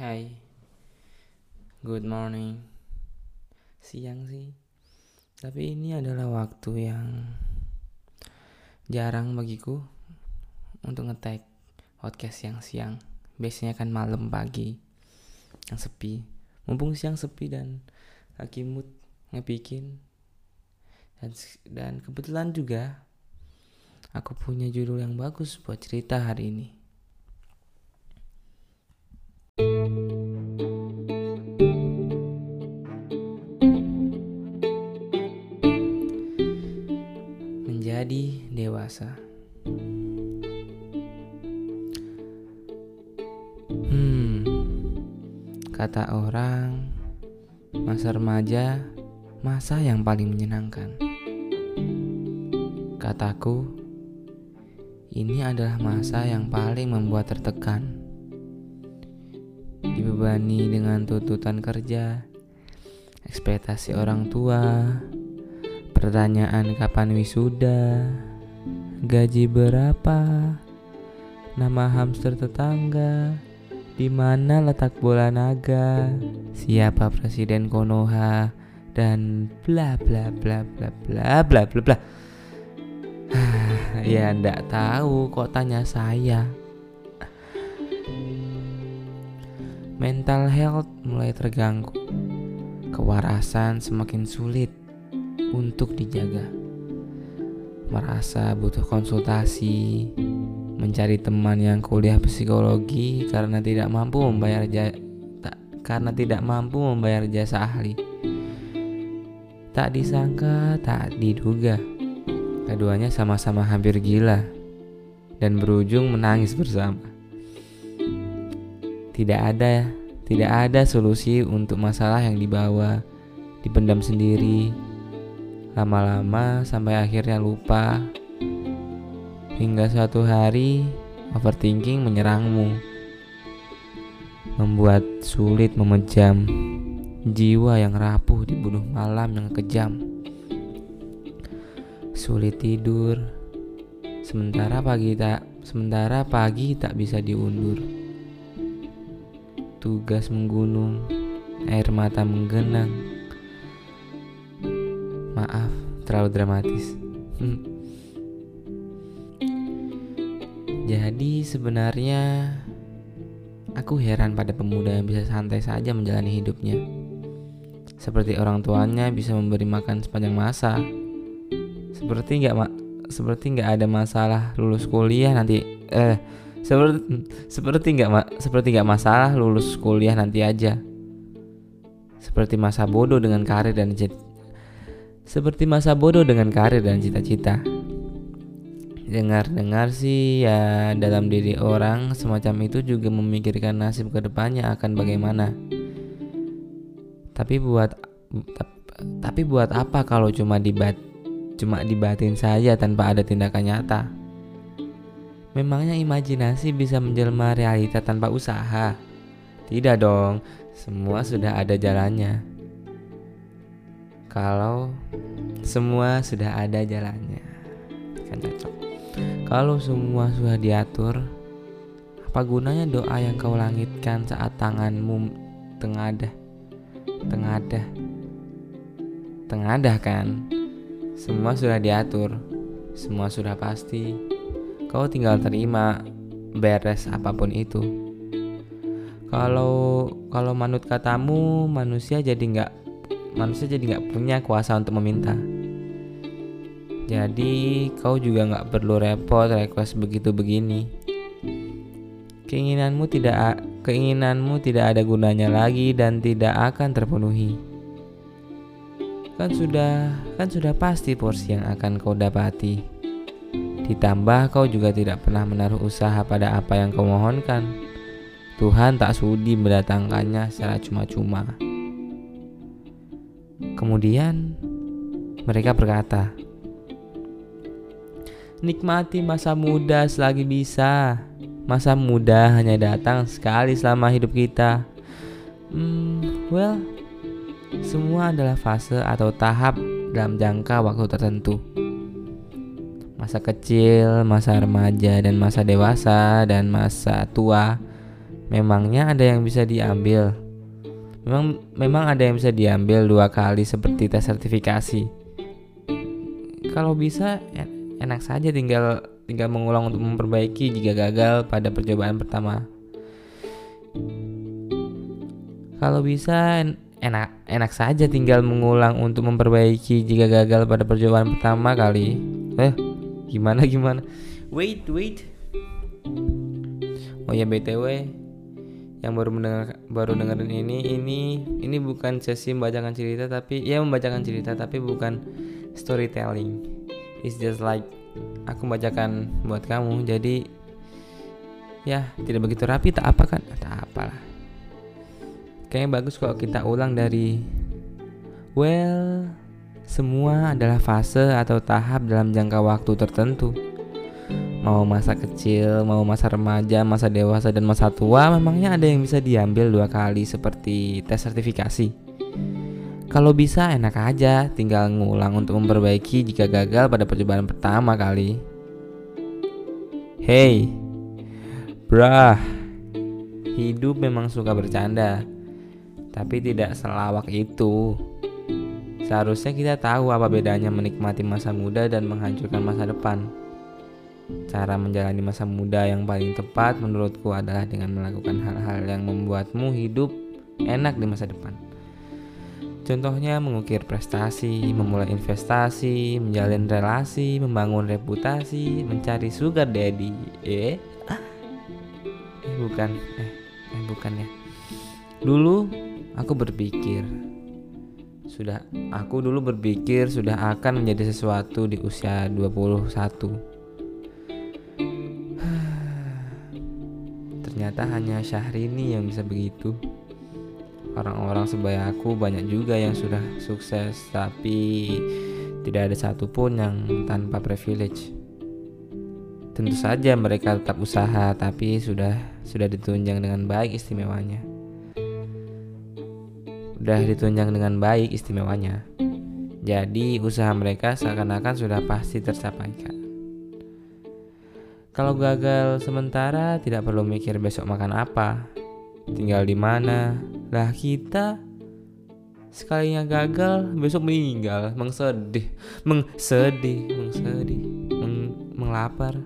Hai, good morning. Siang sih, tapi ini adalah waktu yang jarang bagiku untuk ngetek podcast siang-siang. Biasanya kan malam pagi yang sepi. Mumpung siang sepi dan lagi mood ngebikin dan, dan kebetulan juga aku punya judul yang bagus buat cerita hari ini. Menjadi dewasa. Hmm, kata orang, masa remaja masa yang paling menyenangkan. Kataku, ini adalah masa yang paling membuat tertekan. Dibebani dengan tuntutan kerja, ekspektasi orang tua, pertanyaan kapan wisuda, gaji berapa, nama hamster tetangga, di mana letak bola naga, siapa presiden Konoha, dan bla bla bla bla bla bla bla bla. ya ndak tahu kok tanya saya. Mental health mulai terganggu. Kewarasan semakin sulit untuk dijaga. Merasa butuh konsultasi, mencari teman yang kuliah psikologi karena tidak mampu membayar ja tak, karena tidak mampu membayar jasa ahli. Tak disangka, tak diduga. Keduanya sama-sama hampir gila dan berujung menangis bersama. Tidak ada, tidak ada solusi untuk masalah yang dibawa, dipendam sendiri. Lama-lama sampai akhirnya lupa. Hingga suatu hari overthinking menyerangmu. Membuat sulit memejam jiwa yang rapuh dibunuh malam yang kejam sulit tidur. Sementara pagi tak sementara pagi tak bisa diundur. Tugas menggunung, air mata menggenang. Maaf, terlalu dramatis. Jadi sebenarnya aku heran pada pemuda yang bisa santai saja menjalani hidupnya. Seperti orang tuanya bisa memberi makan sepanjang masa, seperti nggak ma- seperti nggak ada masalah lulus kuliah nanti eh seperti seperti nggak seperti nggak masalah lulus kuliah nanti aja. Seperti masa bodoh dengan karir dan cita seperti masa bodoh dengan karir dan cita-cita. Dengar-dengar sih ya dalam diri orang semacam itu juga memikirkan nasib ke depannya akan bagaimana. Tapi buat tapi buat apa kalau cuma dibat cuma dibatin saja tanpa ada tindakan nyata. Memangnya imajinasi bisa menjelma realita tanpa usaha? Tidak dong, semua sudah ada jalannya. Kalau semua sudah ada jalannya, kan cocok. Kalau semua sudah diatur, apa gunanya doa yang kau langitkan saat tanganmu tengadah, tengadah, tengadah kan? Semua sudah diatur, semua sudah pasti. Kau tinggal terima, beres apa pun itu. Kalau kalau manut katamu, manusia jadi nggak manusia jadi nggak punya kuasa untuk meminta. Jadi kau juga nggak perlu repot request begitu begini. Keinginanmu tidak keinginanmu tidak ada gunanya lagi dan tidak akan terpenuhi kan sudah kan sudah pasti porsi yang akan kau dapati. Ditambah kau juga tidak pernah menaruh usaha pada apa yang kau mohonkan. Tuhan tak sudi mendatangkannya secara cuma-cuma. Kemudian mereka berkata, Nikmati masa muda selagi bisa. Masa muda hanya datang sekali selama hidup kita. Hmm, well, semua adalah fase atau tahap dalam jangka waktu tertentu. Masa kecil, masa remaja, dan masa dewasa, dan masa tua Memangnya ada yang bisa diambil? Memang memang ada yang bisa diambil dua kali seperti tes sertifikasi. Kalau bisa enak saja tinggal tinggal mengulang untuk memperbaiki jika gagal pada percobaan pertama. Kalau bisa enak enak saja tinggal mengulang untuk memperbaiki jika gagal pada percobaan pertama kali. Eh, gimana gimana? Wait, wait. Oh ya BTW, yang baru mendengar baru dengerin ini ini ini bukan sesi membacakan cerita tapi ya membacakan cerita tapi bukan storytelling it's just like aku bacakan buat kamu jadi ya tidak begitu rapi tak apa kan tak apalah kayaknya bagus kalau kita ulang dari well semua adalah fase atau tahap dalam jangka waktu tertentu mau masa kecil, mau masa remaja, masa dewasa dan masa tua memangnya ada yang bisa diambil dua kali seperti tes sertifikasi. Kalau bisa enak aja, tinggal ngulang untuk memperbaiki jika gagal pada percobaan pertama kali. Hey, brah, hidup memang suka bercanda, tapi tidak selawak itu. Seharusnya kita tahu apa bedanya menikmati masa muda dan menghancurkan masa depan. Cara menjalani masa muda yang paling tepat menurutku adalah dengan melakukan hal-hal yang membuatmu hidup enak di masa depan. Contohnya mengukir prestasi, memulai investasi, menjalin relasi, membangun reputasi, mencari sugar daddy. Eh, eh bukan, eh, eh bukan ya. Dulu aku berpikir sudah aku dulu berpikir sudah akan menjadi sesuatu di usia 21 Ternyata hanya Syahrini yang bisa begitu. Orang-orang sebaya aku banyak juga yang sudah sukses, tapi tidak ada satupun yang tanpa privilege. Tentu saja mereka tetap usaha, tapi sudah sudah ditunjang dengan baik istimewanya. Sudah ditunjang dengan baik istimewanya. Jadi usaha mereka seakan-akan sudah pasti tercapai. Kalau gagal sementara tidak perlu mikir besok makan apa, tinggal di mana. Lah kita sekalinya gagal besok meninggal, mengsedih, mengsedih, mengsedih, meng, menglapar,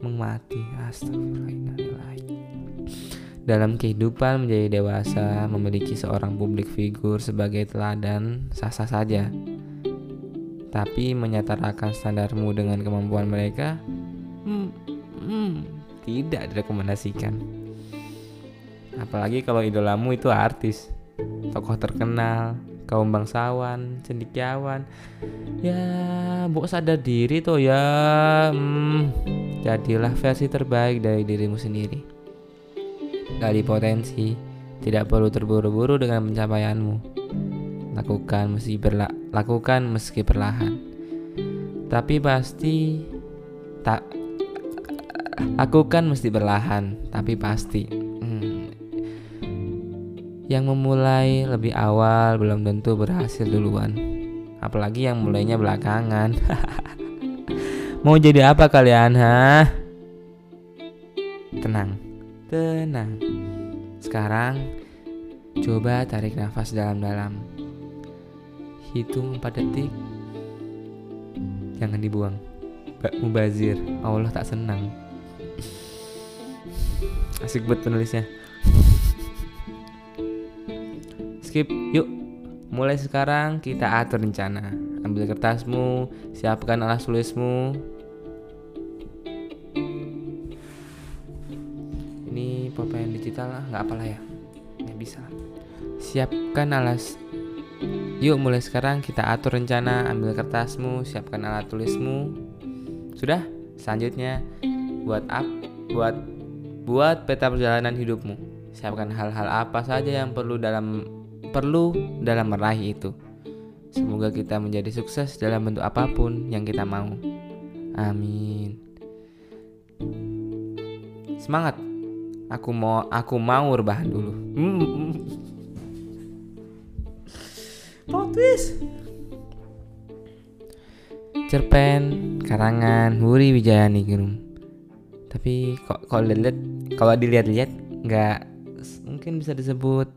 mengmati. Astagfirullahaladzim. Dalam kehidupan menjadi dewasa, memiliki seorang publik figur sebagai teladan sah-sah saja. Tapi menyatakan standarmu dengan kemampuan mereka hmm, hmm, tidak direkomendasikan. Apalagi kalau idolamu itu artis, tokoh terkenal, kaum bangsawan, cendikiawan. Ya, bu sadar diri tuh ya. Hmm, jadilah versi terbaik dari dirimu sendiri. Gali potensi, tidak perlu terburu-buru dengan pencapaianmu. Lakukan meski berla lakukan meski perlahan. Tapi pasti tak Aku kan mesti berlahan, tapi pasti. Hmm. Yang memulai lebih awal belum tentu berhasil duluan. Apalagi yang mulainya belakangan. Mau jadi apa kalian, ha? Tenang, tenang. Sekarang coba tarik nafas dalam-dalam. Hitung 4 detik. Jangan dibuang. Mubazir, Allah tak senang asik buat penulisnya skip yuk mulai sekarang kita atur rencana ambil kertasmu siapkan alas tulismu ini pulpen digital lah nggak apalah ya nggak bisa siapkan alas Yuk mulai sekarang kita atur rencana Ambil kertasmu, siapkan alat tulismu Sudah? Selanjutnya Buat up, buat Buat peta perjalanan hidupmu. Siapkan hal-hal apa saja yang perlu dalam perlu dalam meraih itu. Semoga kita menjadi sukses dalam bentuk apa pun yang kita mau. Amin. Semangat. Aku mau aku mau rebahan dulu. Hmm. twist. Cerpen karangan Huri Wijayani Gerung. Tapi kok kalau dilihat kalau dilihat-lihat nggak mungkin bisa disebut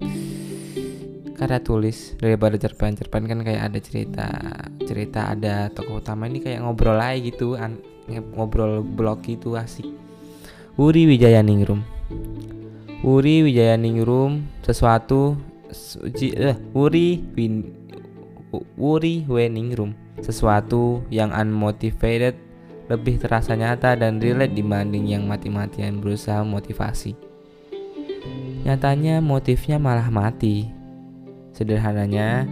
karya tulis daripada cerpen cerpen kan kayak ada cerita cerita ada tokoh utama ini kayak ngobrol aja gitu an, ngobrol blog gitu asik Wuri Wijaya Ningrum Wuri Wijaya Ningrum sesuatu suci eh, Wuri Win Wuri Weningrum sesuatu yang unmotivated lebih terasa nyata dan relate dibanding yang mati-matian berusaha motivasi. Nyatanya motifnya malah mati Sederhananya,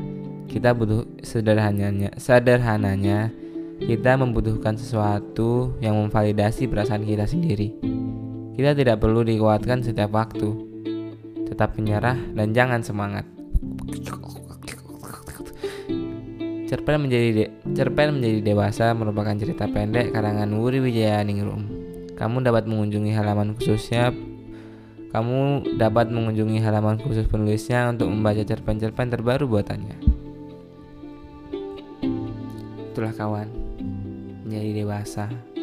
kita butuh sederhananya, sederhananya kita membutuhkan sesuatu yang memvalidasi perasaan kita sendiri. Kita tidak perlu dikuatkan setiap waktu. Tetap menyerah dan jangan semangat. Cerpen menjadi de cerpen menjadi dewasa merupakan cerita pendek karangan Wuri Wijaya Ningrum. Kamu dapat mengunjungi halaman khususnya kamu dapat mengunjungi halaman khusus penulisnya untuk membaca cerpen-cerpen terbaru buatannya. Itulah kawan, menjadi dewasa.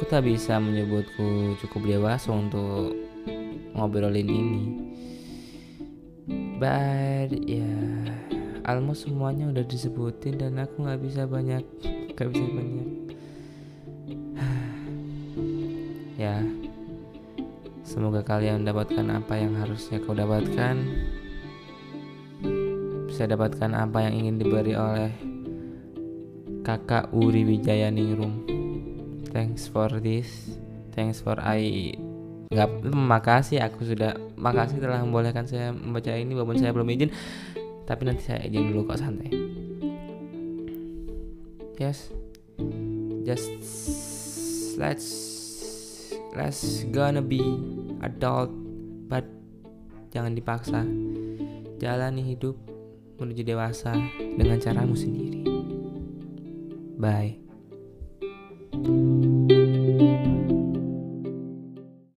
Aku tak bisa menyebutku cukup dewasa untuk ngobrolin ini. But ya, yeah, almost semuanya udah disebutin dan aku nggak bisa banyak, nggak bisa banyak. Ya semoga kalian mendapatkan apa yang harusnya kau dapatkan. Bisa dapatkan apa yang ingin diberi oleh kakak Uri Wijaya Ningrum thanks for this. Thanks for I. Nggak makasih aku sudah makasih telah membolehkan saya membaca ini walaupun saya belum izin. Tapi nanti saya izin dulu kok santai. Yes. Just let's let's gonna be adult but jangan dipaksa. Jalani hidup menuju dewasa dengan caramu sendiri. Bye